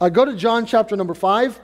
Uh, go to John chapter number 5.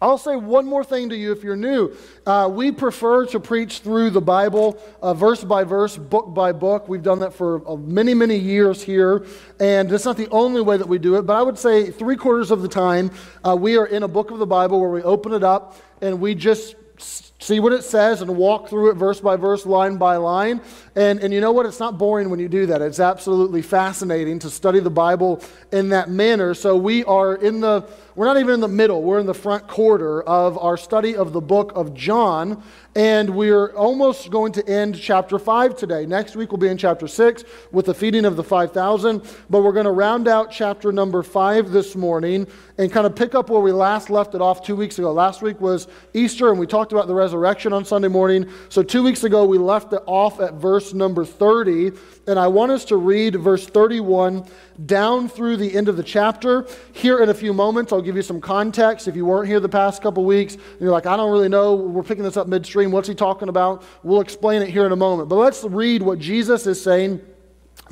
I'll say one more thing to you if you're new. Uh, we prefer to preach through the Bible, uh, verse by verse, book by book. We've done that for uh, many, many years here, and it's not the only way that we do it, but I would say three quarters of the time uh, we are in a book of the Bible where we open it up and we just see what it says and walk through it verse by verse, line by line. And, and you know what? It's not boring when you do that. It's absolutely fascinating to study the Bible in that manner. So we are in the, we're not even in the middle, we're in the front quarter of our study of the book of John. And we're almost going to end chapter 5 today. Next week we'll be in chapter 6 with the feeding of the 5,000. But we're going to round out chapter number 5 this morning and kind of pick up where we last left it off two weeks ago. Last week was Easter, and we talked about the resurrection on Sunday morning. So two weeks ago we left it off at verse number 30. And I want us to read verse 31 down through the end of the chapter. Here in a few moments, I'll give you some context. If you weren't here the past couple weeks, and you're like, I don't really know, we're picking this up midstream. What's he talking about? We'll explain it here in a moment. But let's read what Jesus is saying.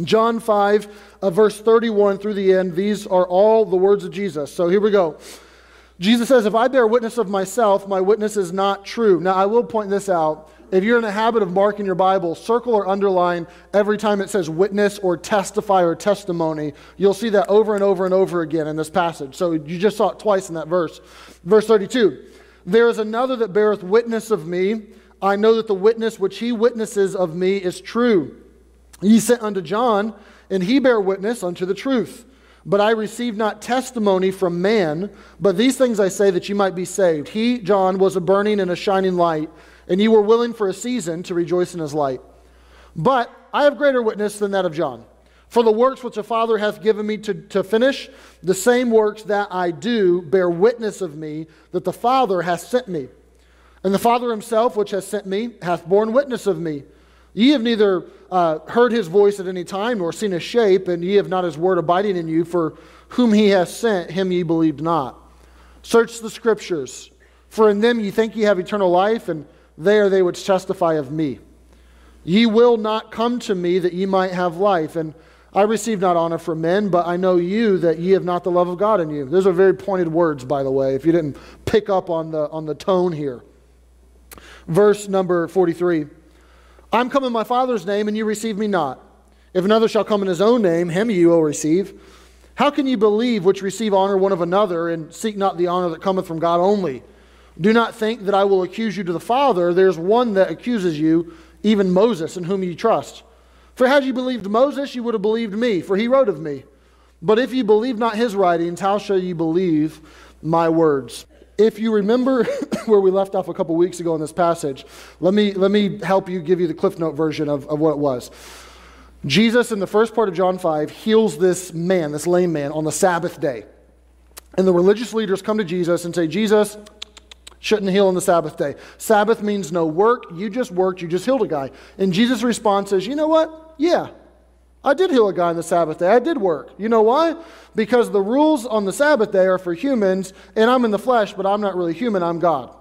John 5, uh, verse 31 through the end. These are all the words of Jesus. So here we go. Jesus says, If I bear witness of myself, my witness is not true. Now, I will point this out. If you're in the habit of marking your Bible, circle or underline every time it says witness or testify or testimony. You'll see that over and over and over again in this passage. So you just saw it twice in that verse. Verse 32 There is another that beareth witness of me. I know that the witness which he witnesses of me is true. Ye sent unto John, and he bare witness unto the truth. But I received not testimony from man, but these things I say that ye might be saved. He, John, was a burning and a shining light and ye were willing for a season to rejoice in his light. But I have greater witness than that of John. For the works which the Father hath given me to, to finish, the same works that I do bear witness of me that the Father hath sent me. And the Father himself, which hath sent me, hath borne witness of me. Ye have neither uh, heard his voice at any time, nor seen his shape, and ye have not his word abiding in you, for whom he hath sent, him ye believed not. Search the scriptures, for in them ye think ye have eternal life, and there they would testify of me. Ye will not come to me that ye might have life. And I receive not honor from men, but I know you that ye have not the love of God in you. Those are very pointed words, by the way, if you didn't pick up on the, on the tone here. Verse number 43 I'm come in my Father's name, and you receive me not. If another shall come in his own name, him you will receive. How can you believe which receive honor one of another, and seek not the honor that cometh from God only? Do not think that I will accuse you to the Father. There's one that accuses you, even Moses, in whom you trust. For had you believed Moses, you would have believed me, for he wrote of me. But if you believe not his writings, how shall you believe my words? If you remember where we left off a couple weeks ago in this passage, let me, let me help you give you the Cliff Note version of, of what it was. Jesus, in the first part of John 5, heals this man, this lame man, on the Sabbath day. And the religious leaders come to Jesus and say, Jesus, shouldn't heal on the Sabbath day. Sabbath means no work. You just worked, you just healed a guy. And Jesus' response is, You know what? Yeah, I did heal a guy on the Sabbath day. I did work. You know why? Because the rules on the Sabbath day are for humans, and I'm in the flesh, but I'm not really human, I'm God.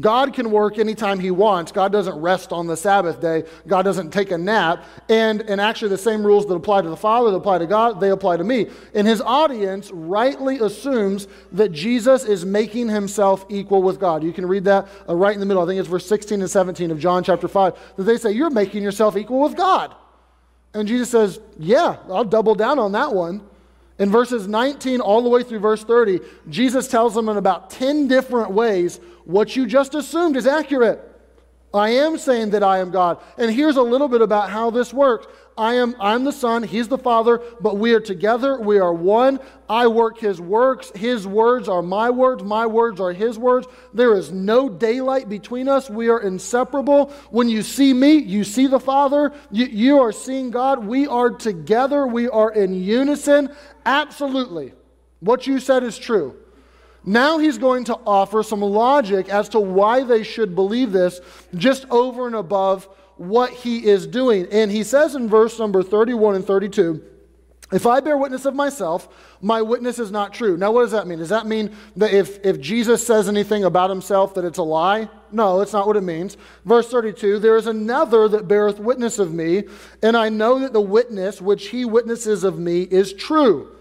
God can work anytime He wants. God doesn't rest on the Sabbath day. God doesn't take a nap. And, and actually, the same rules that apply to the Father, that apply to God, they apply to me. And His audience rightly assumes that Jesus is making Himself equal with God. You can read that uh, right in the middle. I think it's verse 16 and 17 of John chapter 5. That they say, You're making yourself equal with God. And Jesus says, Yeah, I'll double down on that one. In verses 19 all the way through verse 30, Jesus tells them in about 10 different ways what you just assumed is accurate. I am saying that I am God. And here's a little bit about how this works. I am I'm the Son, He's the Father, but we are together, we are one. I work His works, His words are my words, my words are His words. There is no daylight between us. We are inseparable. When you see me, you see the Father, you, you are seeing God. We are together, we are in unison. Absolutely. What you said is true. Now he's going to offer some logic as to why they should believe this, just over and above what he is doing. And he says in verse number 31 and 32, if I bear witness of myself, my witness is not true. Now, what does that mean? Does that mean that if, if Jesus says anything about himself, that it's a lie? No, that's not what it means. Verse 32 There is another that beareth witness of me, and I know that the witness which he witnesses of me is true.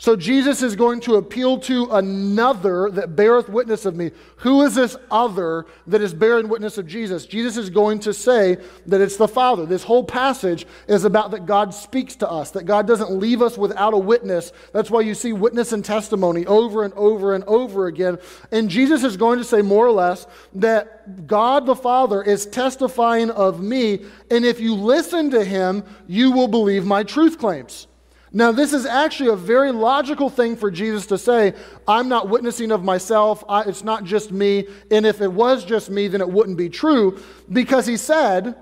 So Jesus is going to appeal to another that beareth witness of me. Who is this other that is bearing witness of Jesus? Jesus is going to say that it's the Father. This whole passage is about that God speaks to us, that God doesn't leave us without a witness. That's why you see witness and testimony over and over and over again. And Jesus is going to say more or less that God the Father is testifying of me, and if you listen to him, you will believe my truth claims. Now, this is actually a very logical thing for Jesus to say. I'm not witnessing of myself. I, it's not just me. And if it was just me, then it wouldn't be true. Because he said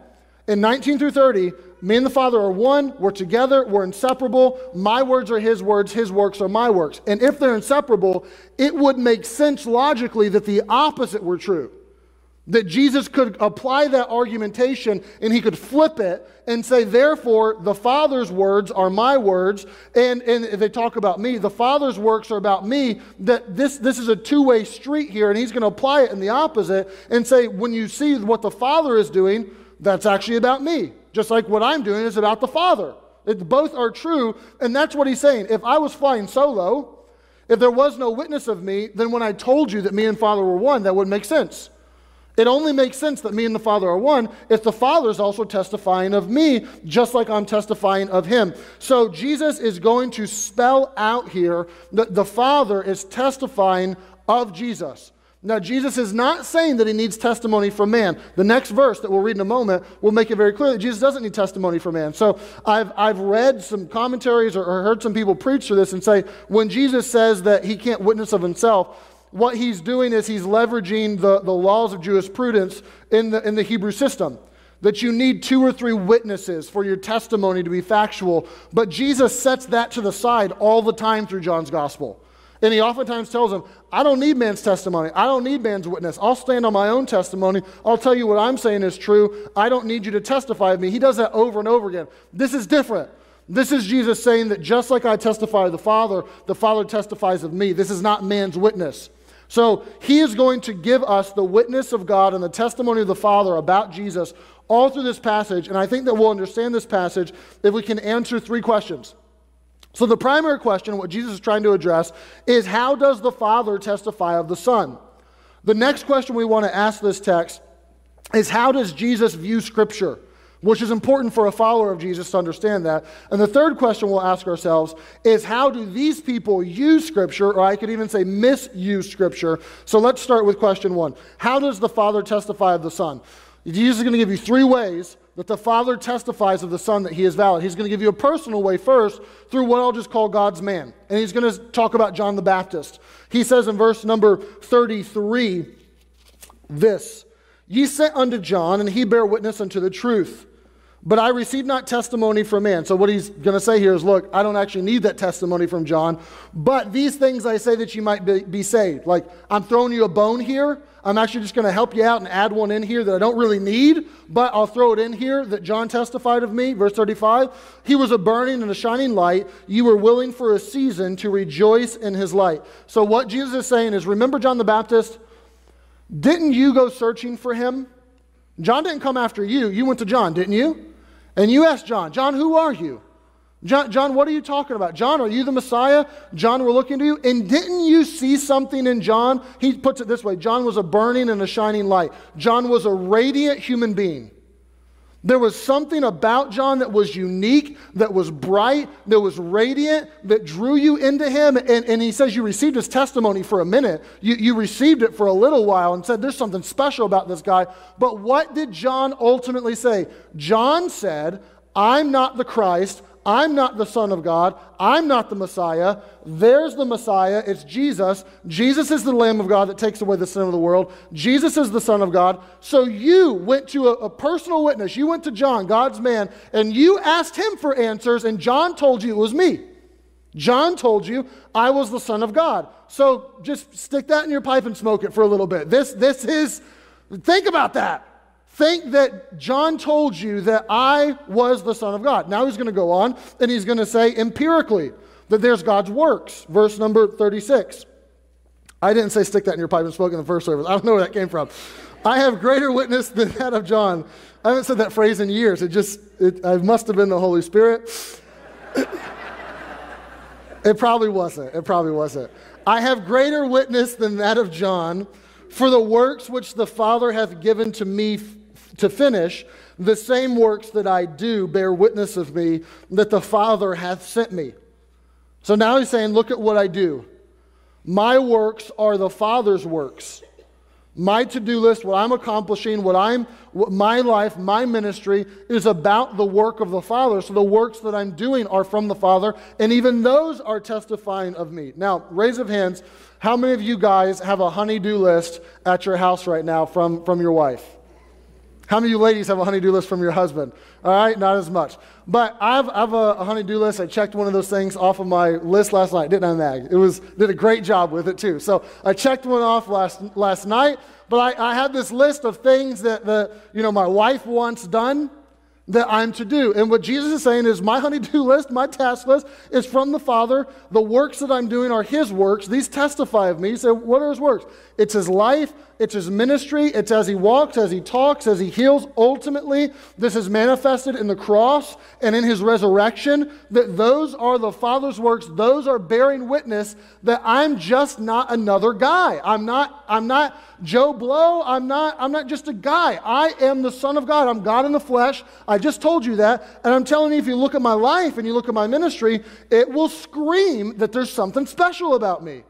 in 19 through 30, me and the Father are one. We're together. We're inseparable. My words are his words. His works are my works. And if they're inseparable, it would make sense logically that the opposite were true. That Jesus could apply that argumentation and he could flip it and say, therefore, the Father's words are my words. And, and if they talk about me, the Father's works are about me. That this, this is a two way street here. And he's going to apply it in the opposite and say, when you see what the Father is doing, that's actually about me. Just like what I'm doing is about the Father. It, both are true. And that's what he's saying. If I was flying solo, if there was no witness of me, then when I told you that me and Father were one, that wouldn't make sense. It only makes sense that me and the Father are one if the Father is also testifying of me, just like I'm testifying of him. So Jesus is going to spell out here that the Father is testifying of Jesus. Now, Jesus is not saying that he needs testimony from man. The next verse that we'll read in a moment will make it very clear that Jesus doesn't need testimony from man. So, I've, I've read some commentaries or, or heard some people preach to this and say when Jesus says that he can't witness of himself, what he's doing is he's leveraging the, the laws of jurisprudence in the, in the Hebrew system. That you need two or three witnesses for your testimony to be factual. But Jesus sets that to the side all the time through John's gospel. And he oftentimes tells them, I don't need man's testimony. I don't need man's witness. I'll stand on my own testimony. I'll tell you what I'm saying is true. I don't need you to testify of me. He does that over and over again. This is different. This is Jesus saying that just like I testify of the Father, the Father testifies of me. This is not man's witness. So he is going to give us the witness of God and the testimony of the Father about Jesus all through this passage. And I think that we'll understand this passage if we can answer three questions. So, the primary question, what Jesus is trying to address, is how does the Father testify of the Son? The next question we want to ask this text is how does Jesus view Scripture? Which is important for a follower of Jesus to understand that. And the third question we'll ask ourselves is how do these people use Scripture, or I could even say misuse Scripture? So let's start with question one How does the Father testify of the Son? Jesus is going to give you three ways that the Father testifies of the Son that he is valid. He's going to give you a personal way first through what I'll just call God's man. And he's going to talk about John the Baptist. He says in verse number 33 this Ye sent unto John, and he bare witness unto the truth. But I received not testimony from man. So, what he's going to say here is look, I don't actually need that testimony from John, but these things I say that you might be, be saved. Like, I'm throwing you a bone here. I'm actually just going to help you out and add one in here that I don't really need, but I'll throw it in here that John testified of me. Verse 35 He was a burning and a shining light. You were willing for a season to rejoice in his light. So, what Jesus is saying is remember John the Baptist? Didn't you go searching for him? John didn't come after you. You went to John, didn't you? And you ask John, John, who are you? John, John, what are you talking about? John, are you the Messiah? John, we're looking to you. And didn't you see something in John? He puts it this way John was a burning and a shining light. John was a radiant human being. There was something about John that was unique, that was bright, that was radiant, that drew you into him. And, and he says you received his testimony for a minute. You, you received it for a little while and said, There's something special about this guy. But what did John ultimately say? John said, I'm not the Christ. I'm not the Son of God. I'm not the Messiah. There's the Messiah. It's Jesus. Jesus is the Lamb of God that takes away the sin of the world. Jesus is the Son of God. So you went to a, a, personal witness. You went to John, God's man, and you asked him for answers, and John told you it was me. John told you I was the Son of God. So just stick that in your pipe and smoke it for a little bit. This, this is, think about that think that John told you that I was the Son of God. Now he's going to go on and he's going to say empirically that there's God's works. Verse number 36. I didn't say stick that in your pipe and smoke in the first service. I don't know where that came from. I have greater witness than that of John. I haven't said that phrase in years. It just, it, I must have been the Holy Spirit. It probably wasn't. It probably wasn't. I have greater witness than that of John, for the works which the Father hath given to me to finish, the same works that I do bear witness of me that the Father hath sent me. So now he's saying, Look at what I do. My works are the Father's works. My to do list, what I'm accomplishing, what I'm, what my life, my ministry is about the work of the Father. So the works that I'm doing are from the Father, and even those are testifying of me. Now, raise of hands, how many of you guys have a honey-do list at your house right now from, from your wife? How many of you ladies have a honey-do list from your husband? All right, not as much. But I've, I've a, a honey-do list. I checked one of those things off of my list last night. Didn't I, Mag? It was did a great job with it too. So I checked one off last last night. But I, I had this list of things that the you know my wife wants done that I'm to do. And what Jesus is saying is my honey-do list, my task list is from the Father. The works that I'm doing are his works. These testify of me. Say, what are his works? It's his life, it's his ministry, it's as he walks, as he talks, as he heals. Ultimately, this is manifested in the cross and in his resurrection. That those are the Father's works. Those are bearing witness that I'm just not another guy. I'm not, I'm not Joe Blow. I'm not, I'm not just a guy. I am the Son of God. I'm God in the flesh. I just told you that. And I'm telling you, if you look at my life and you look at my ministry, it will scream that there's something special about me.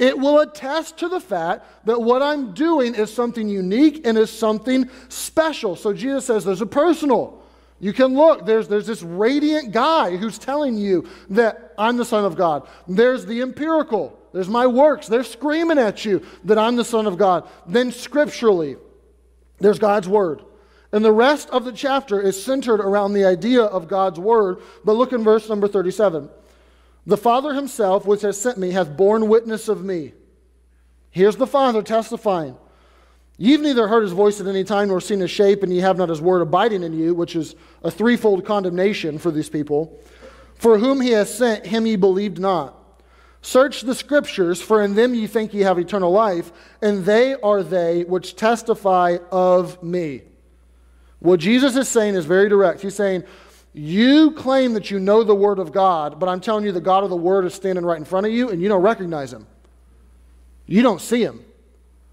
It will attest to the fact that what I'm doing is something unique and is something special. So Jesus says there's a personal. You can look, there's, there's this radiant guy who's telling you that I'm the Son of God. There's the empirical, there's my works. They're screaming at you that I'm the Son of God. Then scripturally, there's God's Word. And the rest of the chapter is centered around the idea of God's Word. But look in verse number 37. The Father himself, which has sent me, hath borne witness of me. Here's the Father testifying. You've neither heard his voice at any time nor seen his shape, and ye have not his word abiding in you, which is a threefold condemnation for these people. For whom he has sent, him ye believed not. Search the scriptures, for in them ye think ye have eternal life, and they are they which testify of me. What Jesus is saying is very direct. He's saying, you claim that you know the Word of God, but I'm telling you the God of the Word is standing right in front of you and you don't recognize Him. You don't see Him.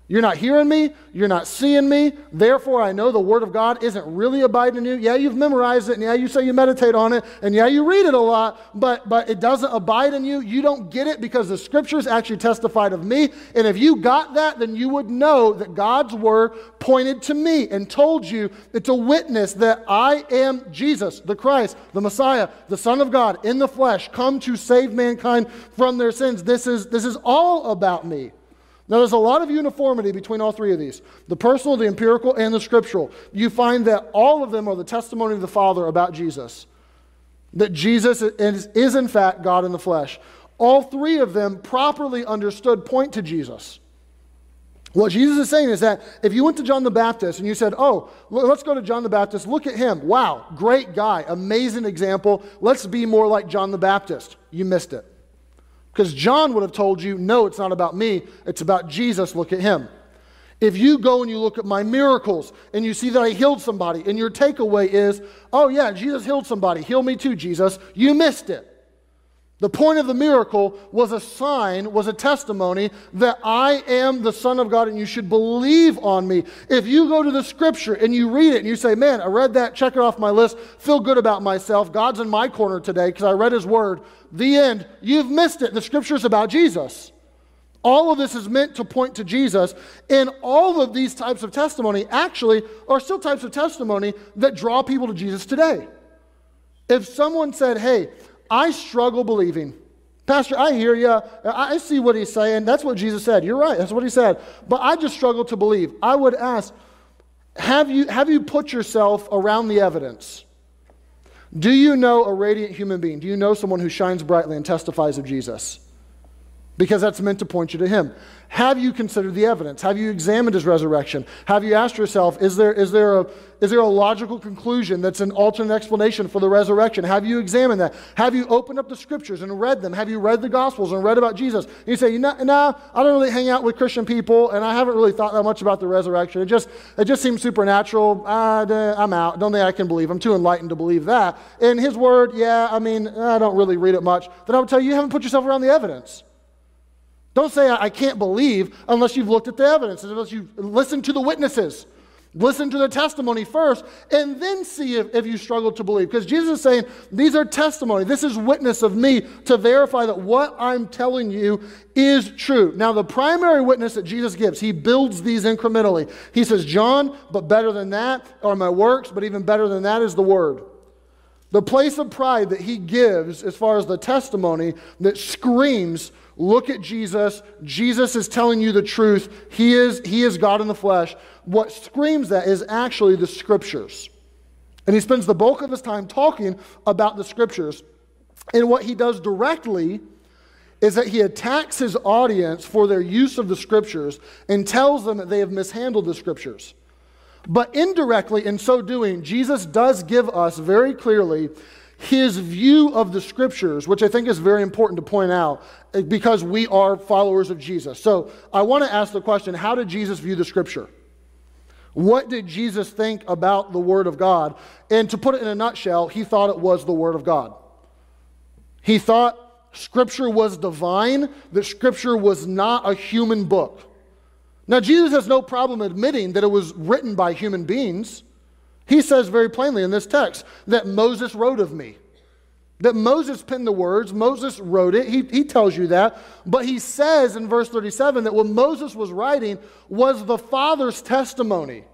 You're not hearing me. You're not seeing me. Therefore, I know the Word of God isn't really abiding in you. Yeah, you've memorized it, and yeah, you say you meditate on it, and yeah, you read it a lot, but, but it doesn't abide in you. You don't get it because the Scriptures actually testified of me. And if you got that, then you would know that God's Word pointed to me and told you it's a witness that I am Jesus, the Christ, the Messiah, the Son of God in the flesh, come to save mankind from their sins. This is, this is all about me. Now, there's a lot of uniformity between all three of these the personal, the empirical, and the scriptural. You find that all of them are the testimony of the Father about Jesus. That Jesus is, is, in fact, God in the flesh. All three of them, properly understood, point to Jesus. What Jesus is saying is that if you went to John the Baptist and you said, Oh, let's go to John the Baptist, look at him. Wow, great guy, amazing example. Let's be more like John the Baptist. You missed it. Because John would have told you, no, it's not about me, it's about Jesus. Look at him. If you go and you look at my miracles and you see that I healed somebody, and your takeaway is, oh, yeah, Jesus healed somebody, heal me too, Jesus, you missed it. The point of the miracle was a sign, was a testimony that I am the Son of God and you should believe on me. If you go to the scripture and you read it and you say, Man, I read that, check it off my list, feel good about myself, God's in my corner today because I read his word, the end, you've missed it. The scripture is about Jesus. All of this is meant to point to Jesus. And all of these types of testimony actually are still types of testimony that draw people to Jesus today. If someone said, Hey, I struggle believing. Pastor, I hear you. I see what he's saying. That's what Jesus said. You're right. That's what he said. But I just struggle to believe. I would ask, have you, have you put yourself around the evidence? Do you know a radiant human being? Do you know someone who shines brightly and testifies of Jesus? because that's meant to point you to him. Have you considered the evidence? Have you examined his resurrection? Have you asked yourself, is there, is there, a, is there a logical conclusion that's an alternate explanation for the resurrection? Have you examined that? Have you opened up the scriptures and read them? Have you read the gospels and read about Jesus? And you say, you no, nah, I don't really hang out with Christian people and I haven't really thought that much about the resurrection. It just, it just seems supernatural. Uh, I'm out. Don't think I can believe. I'm too enlightened to believe that. In his word, yeah, I mean, I don't really read it much. Then I would tell you, you haven't put yourself around the evidence. Don't say, I can't believe unless you've looked at the evidence, unless you've listened to the witnesses. Listen to the testimony first, and then see if, if you struggle to believe. Because Jesus is saying, These are testimony. This is witness of me to verify that what I'm telling you is true. Now, the primary witness that Jesus gives, he builds these incrementally. He says, John, but better than that are my works, but even better than that is the word. The place of pride that he gives, as far as the testimony that screams, Look at Jesus. Jesus is telling you the truth. He is, he is God in the flesh. What screams that is actually the scriptures. And he spends the bulk of his time talking about the scriptures. And what he does directly is that he attacks his audience for their use of the scriptures and tells them that they have mishandled the scriptures. But indirectly, in so doing, Jesus does give us very clearly his view of the scriptures, which I think is very important to point out eh, because we are followers of Jesus. So I want to ask the question how did Jesus view the scripture? What did Jesus think about the Word of God? And to put it in a nutshell, he thought it was the Word of God. He thought Scripture was divine, that Scripture was not a human book. Now, Jesus has no problem admitting that it was written by human beings. He says very plainly in this text that Moses wrote of me. That Moses penned the words, Moses wrote it. He, he tells you that. But he says in verse 37 that what Moses was writing was the Father's testimony.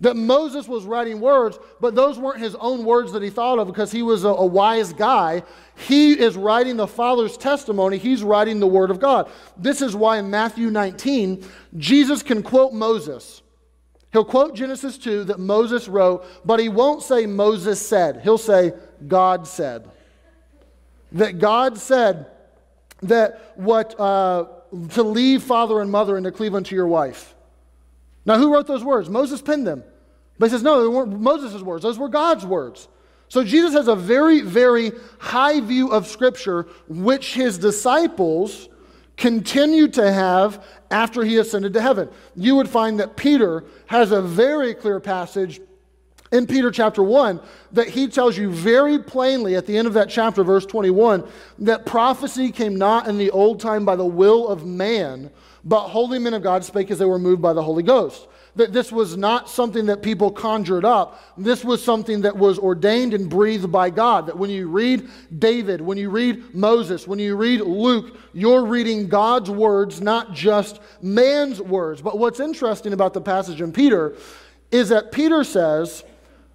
That Moses was writing words, but those weren't his own words that he thought of because he was a, a wise guy. He is writing the Father's testimony, he's writing the Word of God. This is why in Matthew 19, Jesus can quote Moses. He'll quote Genesis 2 that Moses wrote, but he won't say Moses said. He'll say God said. That God said that what uh, to leave father and mother and to cleave unto your wife. Now, who wrote those words? Moses penned them. But he says, no, they weren't Moses' words, those were God's words. So Jesus has a very, very high view of Scripture, which his disciples continued to have after he ascended to heaven. You would find that Peter has a very clear passage in Peter chapter 1 that he tells you very plainly at the end of that chapter, verse 21, that prophecy came not in the old time by the will of man, but holy men of God spake as they were moved by the Holy Ghost that this was not something that people conjured up. This was something that was ordained and breathed by God. That when you read David, when you read Moses, when you read Luke, you're reading God's words, not just man's words. But what's interesting about the passage in Peter is that Peter says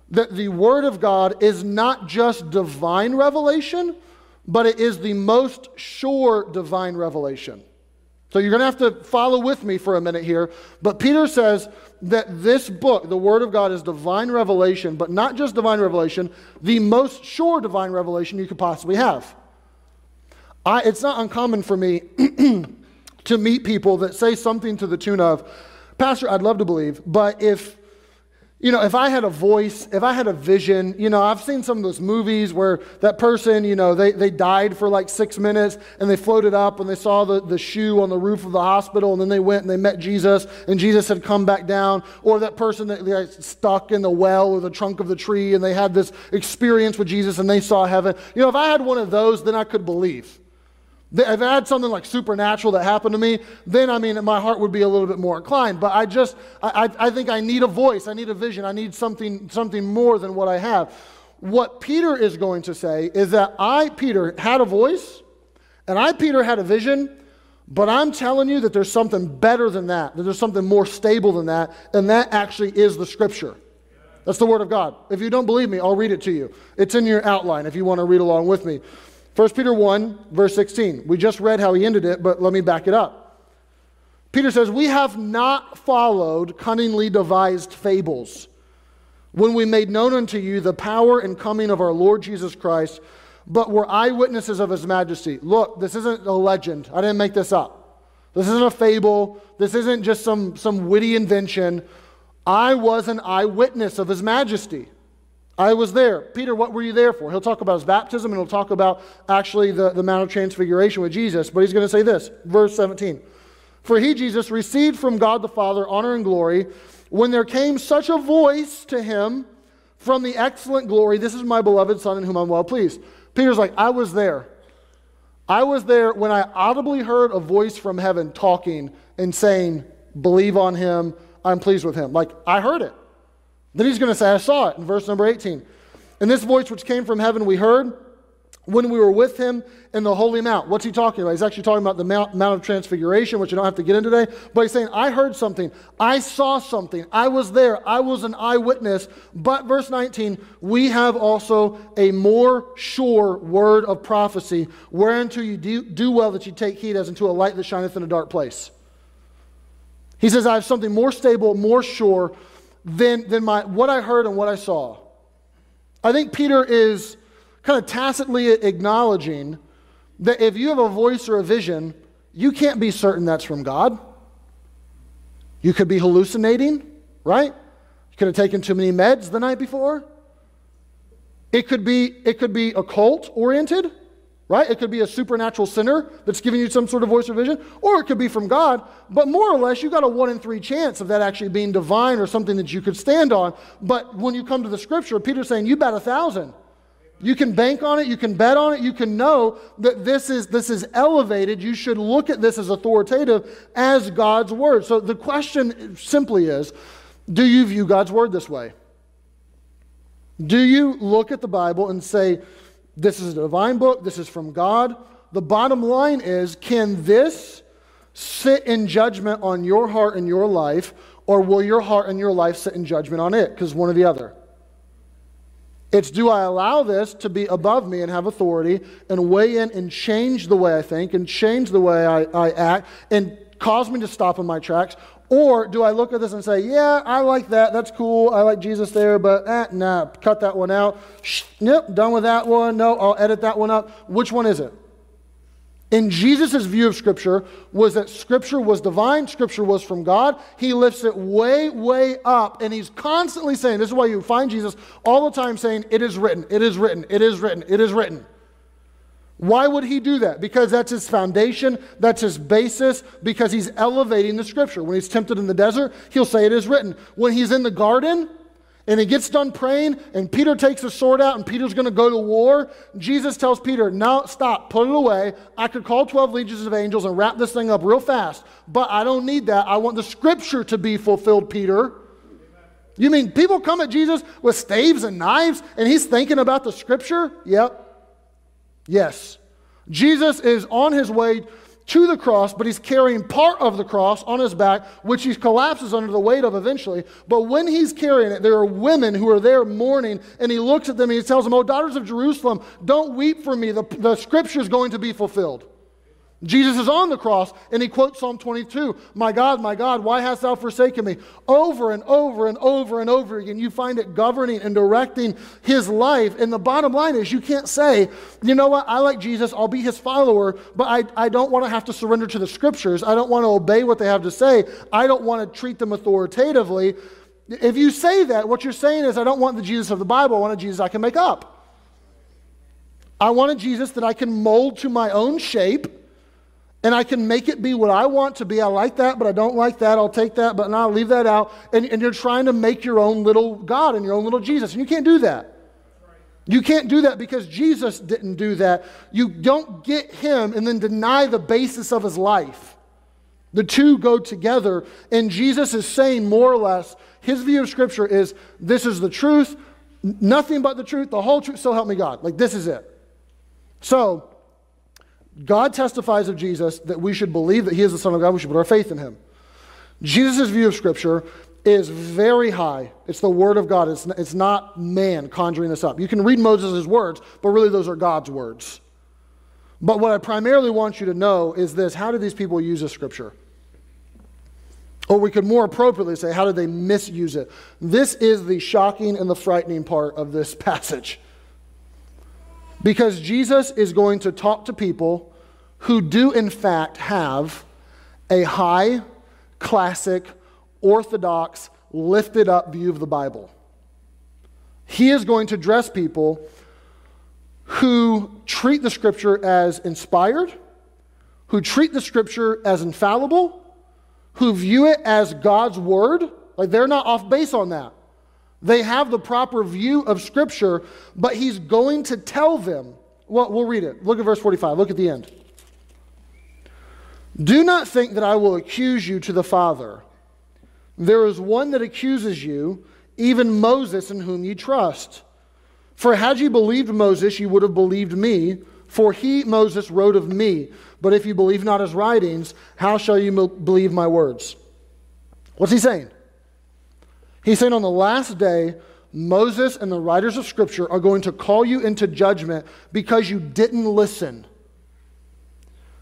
that the Word of God is not just divine revelation, but it is the most sure divine revelation. So you're going to have to follow with me for a minute here. But Peter says that this book, the Word of God, is divine revelation, but not just divine revelation, the most sure divine revelation you could possibly have. I, it's not uncommon for me to meet people that say something to the tune of, Pastor, I'd love to believe, but if you know, if I had a voice, if I had a vision, you know, I've seen some of those movies where that person, you know, they, they died for like six minutes and they floated up and they saw the, the shoe on the roof of the hospital and then they went and they met Jesus and Jesus had come back down. Or that person that got stuck in the well or the trunk of the tree and they had this experience with Jesus and they saw heaven. You know, if I had one of those, then I could believe. If I had something like supernatural that happened to me, then I mean, my heart would be a little bit more inclined. But I just, I, I think I need a voice, I need a vision, I need something, something more than what I have. What Peter is going to say is that I, Peter, had a voice, and I, Peter, had a vision, but I'm telling you that there's something better than that, that there's something more stable than that, and that actually is the scripture. That's the word of God. If you don't believe me, I'll read it to you. It's in your outline if you want to read along with me. 1 Peter 1, verse 16. We just read how he ended it, but let me back it up. Peter says, We have not followed cunningly devised fables when we made known unto you the power and coming of our Lord Jesus Christ, but were eyewitnesses of his majesty. Look, this isn't a legend. I didn't make this up. This isn't a fable. This isn't just some, some witty invention. I was an eyewitness of his majesty. I was there. Peter, what were you there for? He'll talk about his baptism and he'll talk about actually the, the Mount of Transfiguration with Jesus. But he's going to say this, verse 17. For he, Jesus, received from God the Father honor and glory when there came such a voice to him from the excellent glory, This is my beloved Son in whom I'm well pleased. Peter's like, I was there. I was there when I audibly heard a voice from heaven talking and saying, Believe on him. I'm pleased with him. Like, I heard it. Then he's going to say, I saw it in verse number 18. And this voice which came from heaven we heard when we were with him in the Holy Mount. What's he talking about? He's actually talking about the Mount, Mount of Transfiguration, which I don't have to get into today. But he's saying, I heard something. I saw something. I was there. I was an eyewitness. But, verse 19, we have also a more sure word of prophecy, whereunto you do, do well that you take heed as unto a light that shineth in a dark place. He says, I have something more stable, more sure than, than my, what I heard and what I saw. I think Peter is kind of tacitly acknowledging that if you have a voice or a vision, you can't be certain that's from God. You could be hallucinating, right? You could have taken too many meds the night before. It could be, it could be occult oriented, right? It could be a supernatural sinner that's giving you some sort of voice or vision, or it could be from God. But more or less, you've got a one in three chance of that actually being divine or something that you could stand on. But when you come to the scripture, Peter's saying, you bet a thousand. You can bank on it, you can bet on it, you can know that this is, this is elevated. You should look at this as authoritative as God's word. So the question simply is do you view God's word this way? Do you look at the Bible and say, this is a divine book, this is from God? The bottom line is can this sit in judgment on your heart and your life, or will your heart and your life sit in judgment on it? Because one or the other. It's do I allow this to be above me and have authority and weigh in and change the way I think and change the way I, I act and cause me to stop in my tracks? Or do I look at this and say, yeah, I like that. That's cool. I like Jesus there, but eh, nah, cut that one out. Shh, nope, done with that one. No, I'll edit that one up. Which one is it? in Jesus' view of Scripture was that Scripture was divine, Scripture was from God. He lifts it way, way up, and he's constantly saying, This is why you find Jesus all the time saying, It is written, it is written, it is written, it is written. Why would he do that? Because that's his foundation, that's his basis, because he's elevating the Scripture. When he's tempted in the desert, he'll say, It is written. When he's in the garden, and he gets done praying, and Peter takes the sword out, and Peter's going to go to war. Jesus tells Peter, Now stop, put it away. I could call 12 legions of angels and wrap this thing up real fast, but I don't need that. I want the scripture to be fulfilled, Peter. You mean people come at Jesus with staves and knives, and he's thinking about the scripture? Yep. Yes. Jesus is on his way to the cross, but he's carrying part of the cross on his back, which he collapses under the weight of eventually. But when he's carrying it, there are women who are there mourning, and he looks at them and he tells them, Oh, daughters of Jerusalem, don't weep for me. The, the scripture is going to be fulfilled. Jesus is on the cross and he quotes Psalm 22 My God, my God, why hast thou forsaken me? Over and over and over and over again. You find it governing and directing his life. And the bottom line is, you can't say, you know what, I like Jesus, I'll be his follower, but I, I don't want to have to surrender to the scriptures. I don't want to obey what they have to say. I don't want to treat them authoritatively. If you say that, what you're saying is, I don't want the Jesus of the Bible, I want a Jesus I can make up. I want a Jesus that I can mold to my own shape and I can make it be what I want to be. I like that, but I don't like that. I'll take that, but I'll leave that out. And, and you're trying to make your own little God and your own little Jesus. And you can't do that. You can't do that because Jesus didn't do that. You don't get him and then deny the basis of his life. The two go together. And Jesus is saying more or less, his view of Scripture is this is the truth, nothing but the truth, the whole truth, so help me God. Like this is it. So, God testifies of Jesus that we should believe that he is the Son of God. We should put our faith in him. Jesus' view of Scripture is very high. It's the Word of God. It's, it's not man conjuring this up. You can read Moses' words, but really those are God's words. But what I primarily want you to know is this how did these people use this Scripture? Or we could more appropriately say, how did they misuse it? This is the shocking and the frightening part of this passage. Because Jesus is going to talk to people who do, in fact, have a high, classic, orthodox, lifted up view of the Bible. He is going to address people who treat the scripture as inspired, who treat the scripture as infallible, who view it as God's word. Like they're not off base on that. They have the proper view of scripture, but he's going to tell them. Well, we'll read it. Look at verse 45. Look at the end. Do not think that I will accuse you to the Father. There is one that accuses you, even Moses, in whom you trust. For had you believed Moses, you would have believed me, for he, Moses, wrote of me. But if you believe not his writings, how shall you believe my words? What's he saying? He's saying on the last day, Moses and the writers of Scripture are going to call you into judgment because you didn't listen.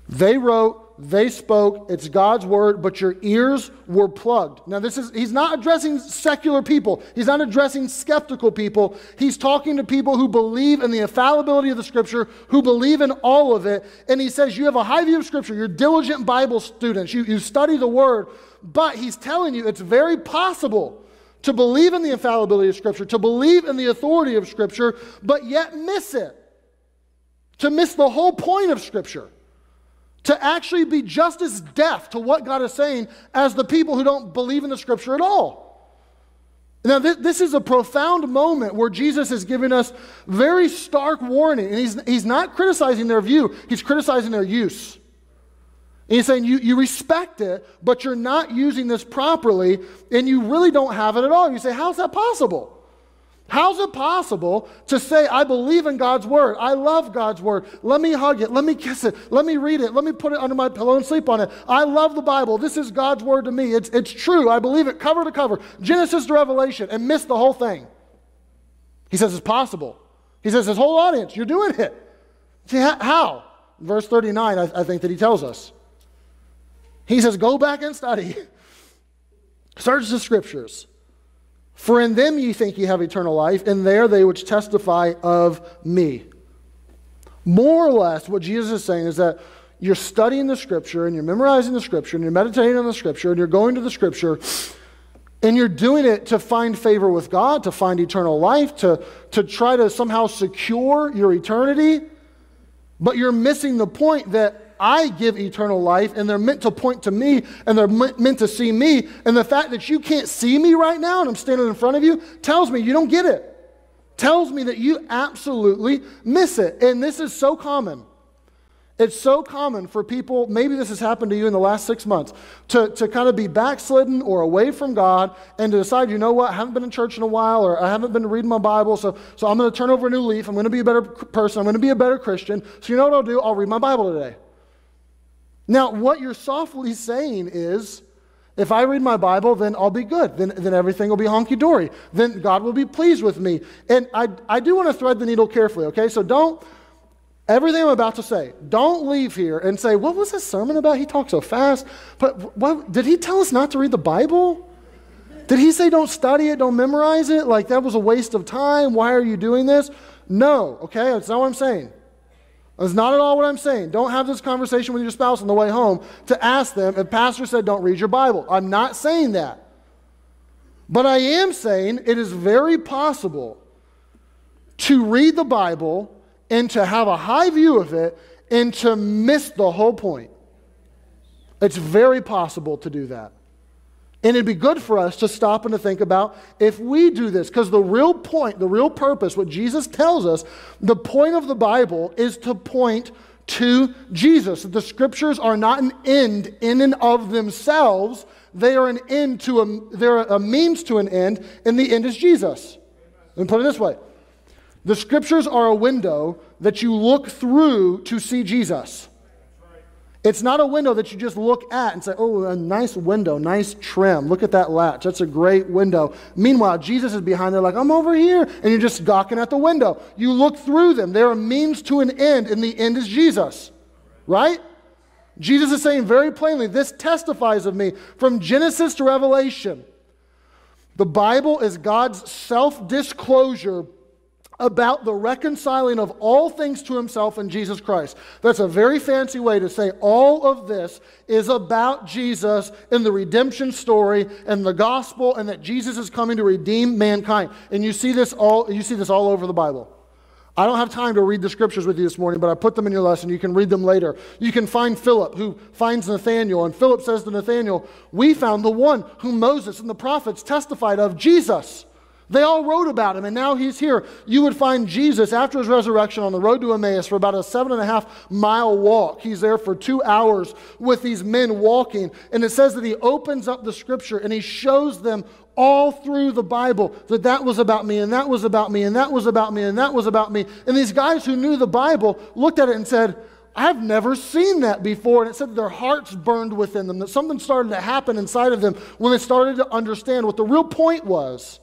They wrote, they spoke, it's God's word, but your ears were plugged. Now, this is, he's not addressing secular people, he's not addressing skeptical people. He's talking to people who believe in the infallibility of the scripture, who believe in all of it. And he says, You have a high view of scripture, you're diligent Bible students, you, you study the word, but he's telling you it's very possible to believe in the infallibility of scripture, to believe in the authority of scripture, but yet miss it, to miss the whole point of scripture to actually be just as deaf to what God is saying as the people who don't believe in the scripture at all. Now, this, is a profound moment where Jesus is giving us very stark warning. And he's, he's not criticizing their view, he's criticizing their use. And he's saying you, you respect it, but you're not using this properly, and you really don't have it at all. You say, How's that possible? How's it possible to say, I believe in God's word? I love God's word. Let me hug it. Let me kiss it. Let me read it. Let me put it under my pillow and sleep on it. I love the Bible. This is God's word to me. It's, it's true. I believe it cover to cover, Genesis to Revelation, and miss the whole thing. He says it's possible. He says, his whole audience, you're doing it. See, how? Verse 39, I, I think that he tells us. He says, go back and study. Search the scriptures. For in them ye think ye have eternal life, and there they which testify of me. More or less, what Jesus is saying is that you're studying the scripture and you're memorizing the scripture and you're meditating on the scripture and you're going to the scripture and you're doing it to find favor with God, to find eternal life, to, to try to somehow secure your eternity. But you're missing the point that I give eternal life, and they're meant to point to me, and they're meant to see me. And the fact that you can't see me right now, and I'm standing in front of you, tells me you don't get it. Tells me that you absolutely miss it. And this is so common. It's so common for people, maybe this has happened to you in the last six months, to, to kind of be backslidden or away from God and to decide, you know what, I haven't been in church in a while or I haven't been reading my Bible, so, so I'm going to turn over a new leaf. I'm going to be a better person. I'm going to be a better Christian. So you know what I'll do? I'll read my Bible today. Now, what you're softly saying is, if I read my Bible, then I'll be good. Then, then everything will be honky dory. Then God will be pleased with me. And I, I do want to thread the needle carefully, okay? So don't, everything I'm about to say, don't leave here and say, what was this sermon about? He talked so fast. But what, did he tell us not to read the Bible? Did he say don't study it, don't memorize it? Like that was a waste of time. Why are you doing this? No, okay? That's not what I'm saying. That's not at all what I'm saying. Don't have this conversation with your spouse on the way home to ask them if pastor said don't read your Bible. I'm not saying that. But I am saying it is very possible to read the Bible and to have a high view of it and to miss the whole point. It's very possible to do that. And it'd be good for us to stop and to think about if we do this, because the real point, the real purpose, what Jesus tells us, the point of the Bible is to point to Jesus. The scriptures are not an end in and of themselves, they are an end to a, they're a means to an end, and the end is Jesus. Let me put it this way the scriptures are a window that you look through to see Jesus. It's not a window that you just look at and say, oh, a nice window, nice trim. Look at that latch. That's a great window. Meanwhile, Jesus is behind there like, I'm over here. And you're just gawking at the window. You look through them. They're a means to an end, and the end is Jesus. Right? Jesus is saying very plainly, this testifies of me from Genesis to Revelation. The Bible is God's self disclosure about the reconciling of all things to himself in Jesus Christ. That's a very fancy way to say all of this is about Jesus and the redemption story and the gospel and that Jesus is coming to redeem mankind. And you see this all you see this all over the Bible. I don't have time to read the scriptures with you this morning, but I put them in your lesson. You can read them later. You can find Philip, who finds Nathanael, and Philip says to Nathanael, We found the one whom Moses and the prophets testified of, Jesus. They all wrote about him, and now he's here. You would find Jesus after his resurrection on the road to Emmaus for about a seven and a half mile walk. He's there for two hours with these men walking. And it says that he opens up the scripture and he shows them all through the Bible that that was about me, and that was about me, and that was about me, and that was about me. And these guys who knew the Bible looked at it and said, I've never seen that before. And it said their hearts burned within them, that something started to happen inside of them when they started to understand what the real point was.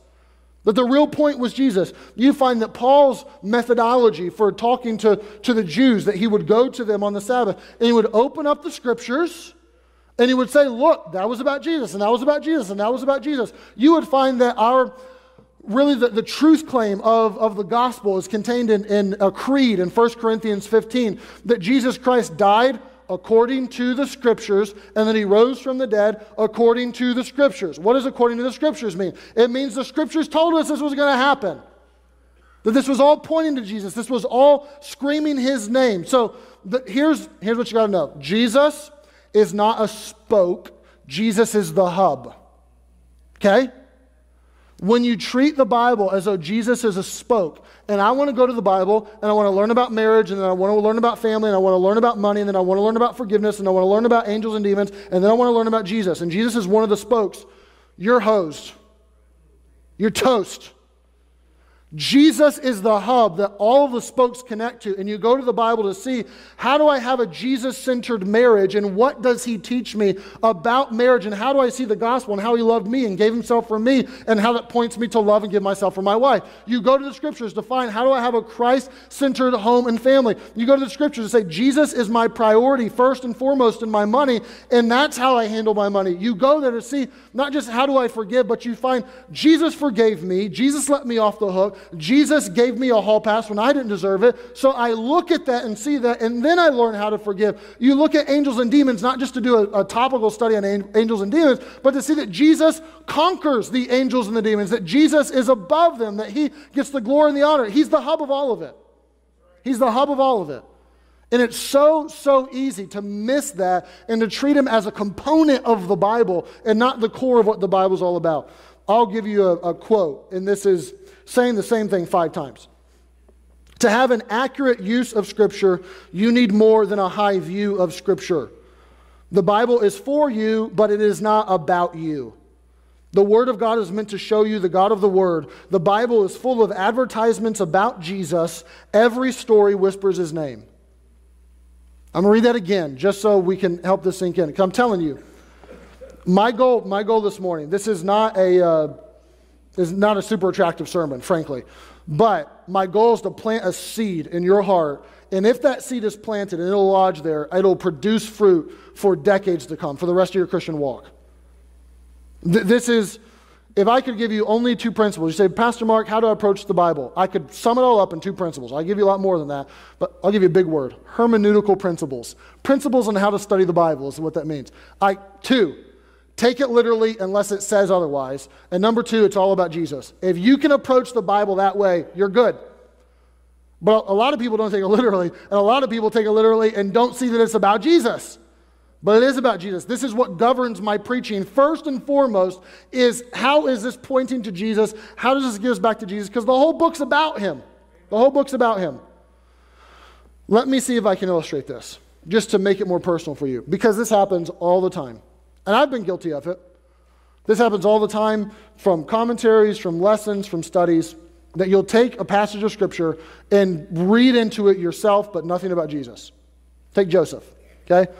But the real point was Jesus. You find that Paul's methodology for talking to, to the Jews, that he would go to them on the Sabbath and he would open up the scriptures and he would say, Look, that was about Jesus, and that was about Jesus, and that was about Jesus. You would find that our really the, the truth claim of, of the gospel is contained in, in a creed in 1 Corinthians 15 that Jesus Christ died according to the scriptures, and that he rose from the dead according to the scriptures. What does according to the scriptures mean? It means the scriptures told us this was going to happen. That this was all pointing to Jesus. This was all screaming his name. So the, here's, here's what you got to know Jesus is not a spoke, Jesus is the hub. Okay? When you treat the Bible as though Jesus is a spoke, and I want to go to the Bible and I want to learn about marriage and then I want to learn about family and I want to learn about money and then I want to learn about forgiveness and I want to learn about angels and demons and then I want to learn about Jesus. And Jesus is one of the spokes. You're hosed. You're toast. Jesus is the hub that all of the spokes connect to. And you go to the Bible to see how do I have a Jesus centered marriage and what does he teach me about marriage and how do I see the gospel and how he loved me and gave himself for me and how that points me to love and give myself for my wife. You go to the scriptures to find how do I have a Christ centered home and family. You go to the scriptures to say Jesus is my priority first and foremost in my money and that's how I handle my money. You go there to see not just how do I forgive, but you find Jesus forgave me, Jesus let me off the hook. Jesus gave me a hall pass when I didn't deserve it. So I look at that and see that, and then I learn how to forgive. You look at angels and demons, not just to do a, a topical study on angels and demons, but to see that Jesus conquers the angels and the demons, that Jesus is above them, that he gets the glory and the honor. He's the hub of all of it. He's the hub of all of it. And it's so, so easy to miss that and to treat him as a component of the Bible and not the core of what the Bible's all about. I'll give you a, a quote, and this is saying the same thing five times. To have an accurate use of Scripture, you need more than a high view of Scripture. The Bible is for you, but it is not about you. The Word of God is meant to show you the God of the Word. The Bible is full of advertisements about Jesus. Every story whispers his name. I'm going to read that again just so we can help this sink in. I'm telling you, my goal, my goal this morning, this is not a. Uh, is not a super attractive sermon, frankly. But my goal is to plant a seed in your heart. And if that seed is planted and it'll lodge there, it'll produce fruit for decades to come, for the rest of your Christian walk. Th- this is, if I could give you only two principles, you say, Pastor Marc, how do I approach the Bible? I could sum it all up in two principles. I'll give you a lot more than that, but I'll give you a big word hermeneutical principles. Principles on how to study the Bible is what that means. I, two, Take it literally unless it says otherwise. And number two, it's all about Jesus. If you can approach the Bible that way, you're good. But a lot of people don't take it literally, and a lot of people take it literally and don't see that it's about Jesus. But it is about Jesus. This is what governs my preaching. First and foremost is how is this pointing to Jesus? How does this get us back to Jesus? Because the whole book's about him. The whole book's about him. Let me see if I can illustrate this, just to make it more personal for you, because this happens all the time. And I've been guilty of it. This happens all the time from commentaries, from lessons, from studies, that you'll take a passage of Scripture and read into it yourself, but nothing about Jesus. Take Joseph, okay?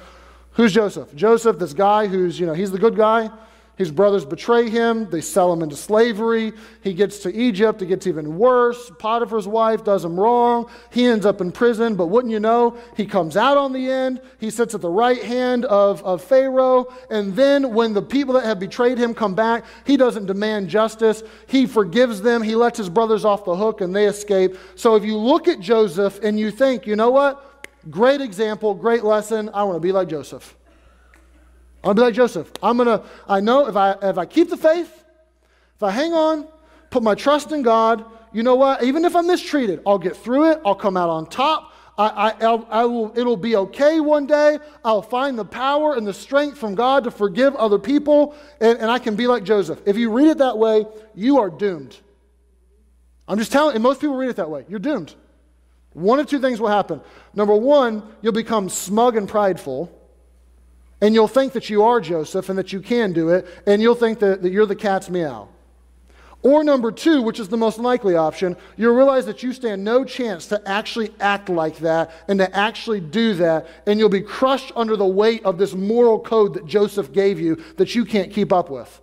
Who's Joseph? Joseph, this guy who's, you know, he's the good guy. His brothers betray him. They sell him into slavery. He gets to Egypt. It gets even worse. Potiphar's wife does him wrong. He ends up in prison. But wouldn't you know, he comes out on the end. He sits at the right hand of, of Pharaoh. And then when the people that have betrayed him come back, he doesn't demand justice. He forgives them. He lets his brothers off the hook and they escape. So if you look at Joseph and you think, you know what? Great example, great lesson. I want to be like Joseph. I'll be like Joseph. I'm gonna, I know if I if I keep the faith, if I hang on, put my trust in God, you know what? Even if I'm mistreated, I'll get through it, I'll come out on top. I, I, I'll, I will, it'll be okay one day. I'll find the power and the strength from God to forgive other people, and, and I can be like Joseph. If you read it that way, you are doomed. I'm just telling, and most people read it that way. You're doomed. One of two things will happen. Number one, you'll become smug and prideful and you'll think that you are Joseph and that you can do it, and you'll think that, that you're the cat's meow. Or number two, which is the most likely option, you'll realize that you stand no chance to actually act like that and to actually do that, and you'll be crushed under the weight of this moral code that Joseph gave you that you can't keep up with.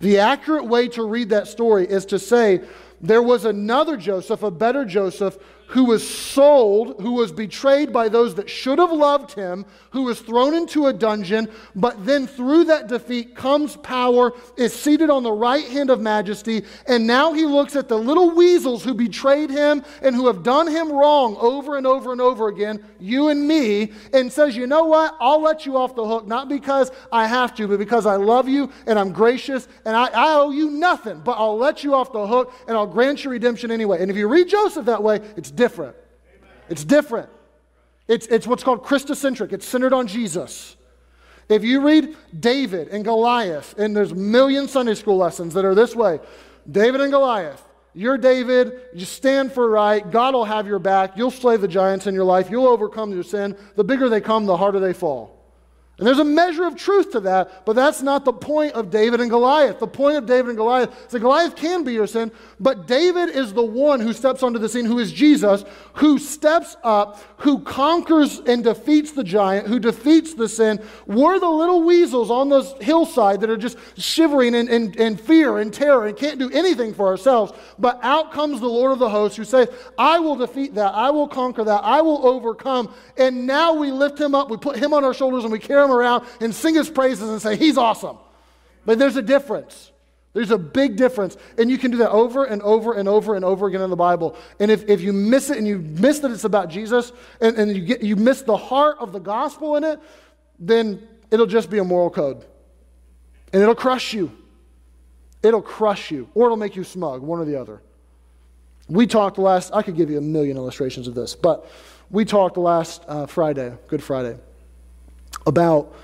The accurate way to read that story is to say there was another Joseph, a better Joseph, who was sold, who was betrayed by those that should have loved him, who was thrown into a dungeon, but then through that defeat comes power, is seated on the right hand of majesty, and now he looks at the little weasels who betrayed him and who have done him wrong over and over and over again, you and me, and says, You know what? I'll let you off the hook, not because I have to, but because I love you and I'm gracious and I, I owe you nothing, but I'll let you off the hook and I'll grant you redemption anyway. And if you read Joseph that way, it's different. It's different. It's, it's what's called Christocentric, it's centered on Jesus. If you read David and Goliath, and there's million Sunday school lessons that are this way David and Goliath, you're David, you stand for right, God will have your back, you'll slay the giants in your life, you'll overcome your sin. The bigger they come, the harder they fall. And there's a measure of truth to that, but that's not the point of David and Goliath. The point of David and Goliath is that Goliath can be your sin, but David is the one who steps onto the scene, who is Jesus, who steps up, who conquers and defeats the giant, who defeats the sin. We're the little weasels on this hillside that are just shivering in, in, in fear and terror and can't do anything for ourselves. But out comes the Lord of the hosts who says, I will defeat that, I will conquer that, I will overcome. And now we lift him up, we put him on our shoulders, and we carry around and sing his praises and say, He's awesome. But there's a difference. There's a big difference. And you can do that over and over and over and over again in the Bible. And if, if you miss it and you miss that it's about Jesus and, and you, get, you miss the heart of the gospel in it, then it'll just be a moral code. And it'll crush you. It'll crush you. Or it'll make you smug, one or the other. We talked last, I could give you a million illustrations of this, but we talked last uh, Friday, Good Friday, about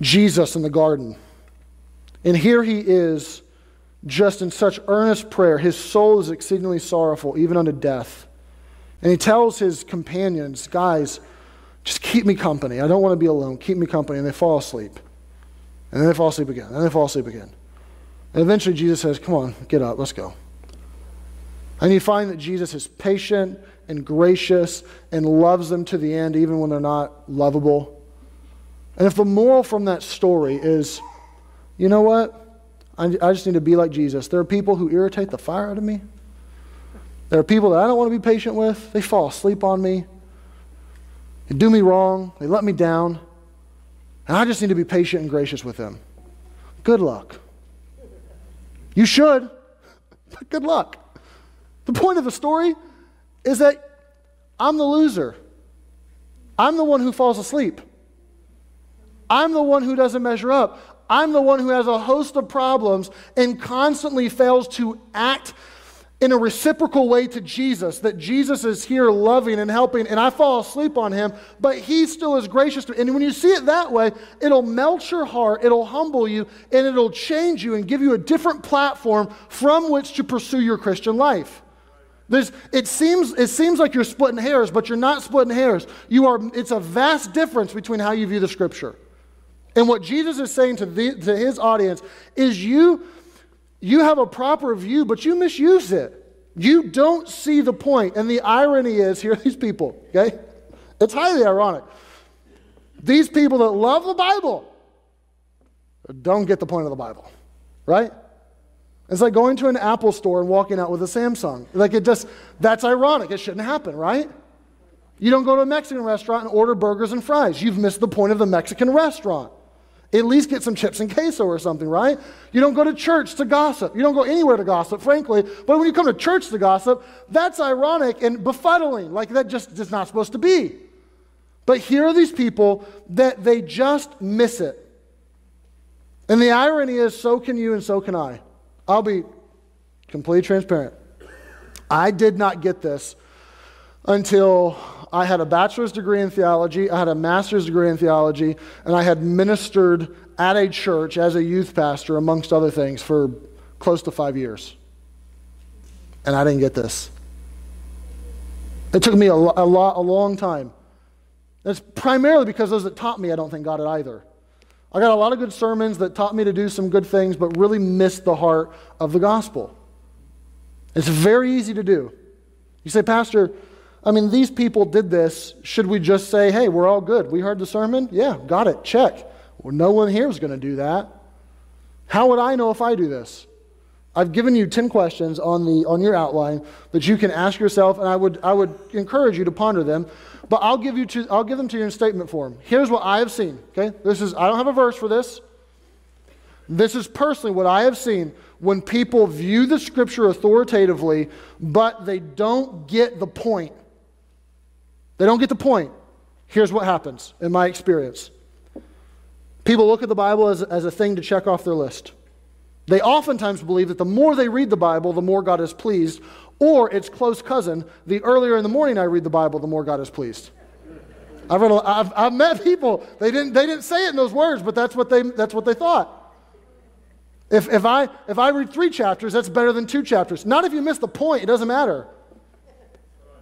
Jesus in the garden. And here he is, just in such earnest prayer. His soul is exceedingly sorrowful, even unto death. And he tells his companions, guys, just keep me company. I don't want to be alone. Keep me company. And they fall asleep. And then they fall asleep again. And they fall asleep again. And eventually Jesus says, Come on, get up, let's go. And you find that Jesus is patient and gracious and loves them to the end, even when they're not lovable. And if the moral from that story is, you know what? I, I just need to be like Jesus. There are people who irritate the fire out of me. There are people that I don't want to be patient with. They fall asleep on me. They do me wrong. They let me down. And I just need to be patient and gracious with them. Good luck. You should, but good luck. The point of the story is that I'm the loser. I'm the one who falls asleep. I'm the one who doesn't measure up. I'm the one who has a host of problems and constantly fails to act in a reciprocal way to Jesus, that Jesus is here loving and helping, and I fall asleep on him, but he still is gracious to me. And when you see it that way, it'll melt your heart, it'll humble you, and it'll change you and give you a different platform from which to pursue your Christian life. There's, it, seems, it seems like you're splitting hairs, but you're not splitting hairs. You are, it's a vast difference between how you view the scripture. And what Jesus is saying to, the, to his audience is you, you have a proper view, but you misuse it. You don't see the point. And the irony is here these people, okay? It's highly ironic. These people that love the Bible, don't get the point of the Bible, right? It's like going to an Apple store and walking out with a Samsung. Like it just, that's ironic. It shouldn't happen, right? You don't go to a Mexican restaurant and order burgers and fries. You've missed the point of the Mexican restaurant. At least get some chips and queso or something, right? You don't go to church to gossip. You don't go anywhere to gossip, frankly. But when you come to church to gossip, that's ironic and befuddling. Like that just is not supposed to be. But here are these people that they just miss it. And the irony is, so can you and so can I. I'll be completely transparent. I did not get this until I had a bachelor's degree in theology, I had a master's degree in theology, and I had ministered at a church as a youth pastor, amongst other things, for close to five years. And I didn't get this. It took me a, a, lot, a long time. It's primarily because those that taught me, I don't think, got it either. I got a lot of good sermons that taught me to do some good things, but really missed the heart of the gospel. It's very easy to do. You say, Pastor, I mean, these people did this. Should we just say, hey, we're all good? We heard the sermon? Yeah, got it. Check. Well, no one here is going to do that. How would I know if I do this? I've given you 10 questions on, the, on your outline that you can ask yourself, and I would, I would encourage you to ponder them. But I'll give, you to, I'll give them to you in statement form. Here's what I have seen. Okay? This is, I don't have a verse for this. This is personally what I have seen when people view the scripture authoritatively, but they don't get the point. They don't get the point. Here's what happens in my experience people look at the Bible as, as a thing to check off their list. They oftentimes believe that the more they read the Bible, the more God is pleased, or its close cousin, the earlier in the morning I read the Bible, the more God is pleased. I've, read a, I've, I've met people, they didn't, they didn't say it in those words, but that's what they, that's what they thought. If, if, I, if I read three chapters, that's better than two chapters. Not if you miss the point, it doesn't matter.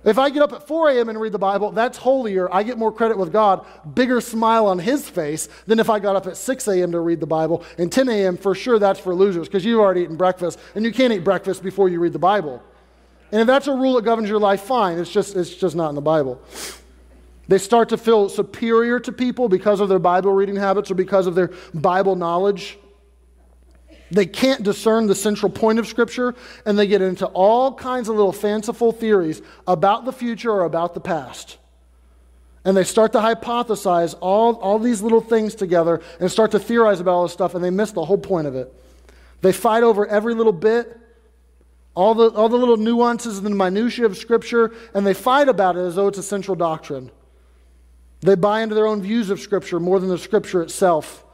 If I get up at 4 a.m. and read the Bible, that's holier. I get more credit with God, bigger smile on his face than if I got up at 6 a.m. to read the Bible. And 10 a.m., for sure, that's for losers because you've already eaten breakfast and you can't eat breakfast before you read the Bible. And if that's a rule that governs your life, fine. It's just, it's just not in the Bible. They start to feel superior to people because of their Bible reading habits or because of their Bible knowledge. They can't discern the central point of Scripture, and they get into all kinds of little fanciful theories about the future or about the past. And they start to hypothesize all, all these little things together and start to theorize about all this stuff, and they miss the whole point of it. They fight over every little bit, all the, all the little nuances and the minutiae of Scripture, and they fight about it as though it's a central doctrine. They buy into their own views of Scripture more than the Scripture itself.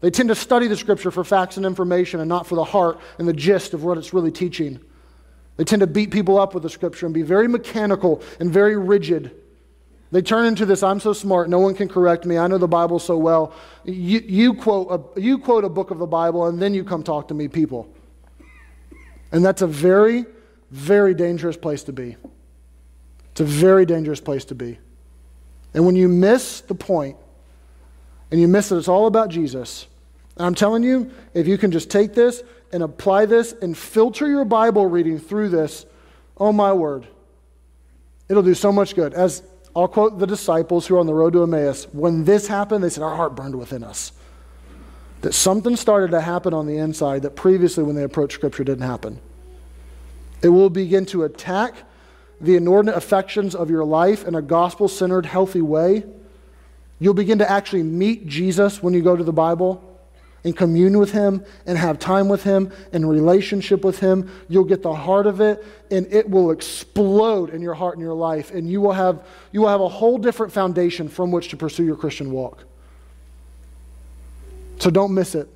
They tend to study the scripture for facts and information and not for the heart and the gist of what it's really teaching. They tend to beat people up with the scripture and be very mechanical and very rigid. They turn into this I'm so smart, no one can correct me, I know the Bible so well. You, you, quote a, you quote a book of the Bible and then you come talk to me, people. And that's a very, very dangerous place to be. It's a very dangerous place to be. And when you miss the point and you miss that it's all about Jesus, I'm telling you, if you can just take this and apply this and filter your Bible reading through this, oh my word, it'll do so much good. As I'll quote the disciples who are on the road to Emmaus, when this happened, they said, Our heart burned within us. That something started to happen on the inside that previously, when they approached Scripture, didn't happen. It will begin to attack the inordinate affections of your life in a gospel centered, healthy way. You'll begin to actually meet Jesus when you go to the Bible and commune with Him and have time with Him and relationship with Him, you'll get the heart of it and it will explode in your heart and your life. And you will have, you will have a whole different foundation from which to pursue your Christian walk. So don't miss it.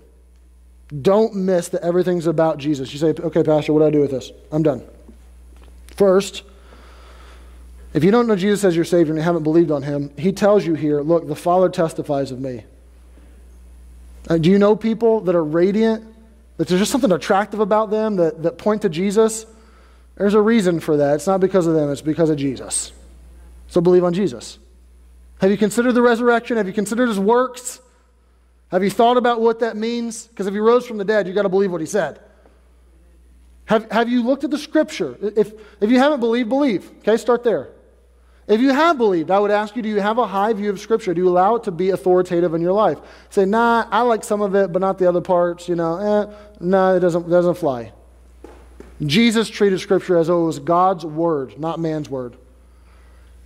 Don't miss that everything's about Jesus. You say, okay, Pastor, what do I do with this? I'm done. First, if you don't know Jesus as your Savior and you haven't believed on Him, He tells you here, look, the Father testifies of me. Uh, do you know people that are radiant, that there's just something attractive about them that, that point to Jesus? There's a reason for that. It's not because of them, it's because of Jesus. So believe on Jesus. Have you considered the resurrection? Have you considered his works? Have you thought about what that means? Because if he rose from the dead, you've got to believe what he said. Have, have you looked at the scripture? If, if you haven't believed, believe. Okay, start there. If you have believed, I would ask you, do you have a high view of Scripture? Do you allow it to be authoritative in your life? Say, nah, I like some of it, but not the other parts. You know, eh, nah, it doesn't, doesn't fly. Jesus treated Scripture as though it was God's word, not man's word.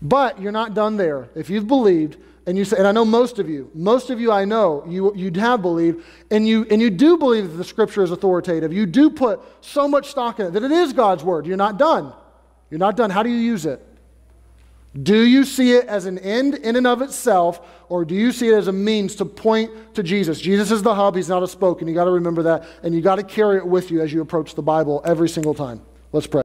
But you're not done there. If you've believed, and you say, and I know most of you, most of you I know, you, you have believed, and you, and you do believe that the Scripture is authoritative. You do put so much stock in it that it is God's word. You're not done. You're not done. How do you use it? Do you see it as an end in and of itself, or do you see it as a means to point to Jesus? Jesus is the hub, he's not a spoke, and you got to remember that, and you got to carry it with you as you approach the Bible every single time. Let's pray.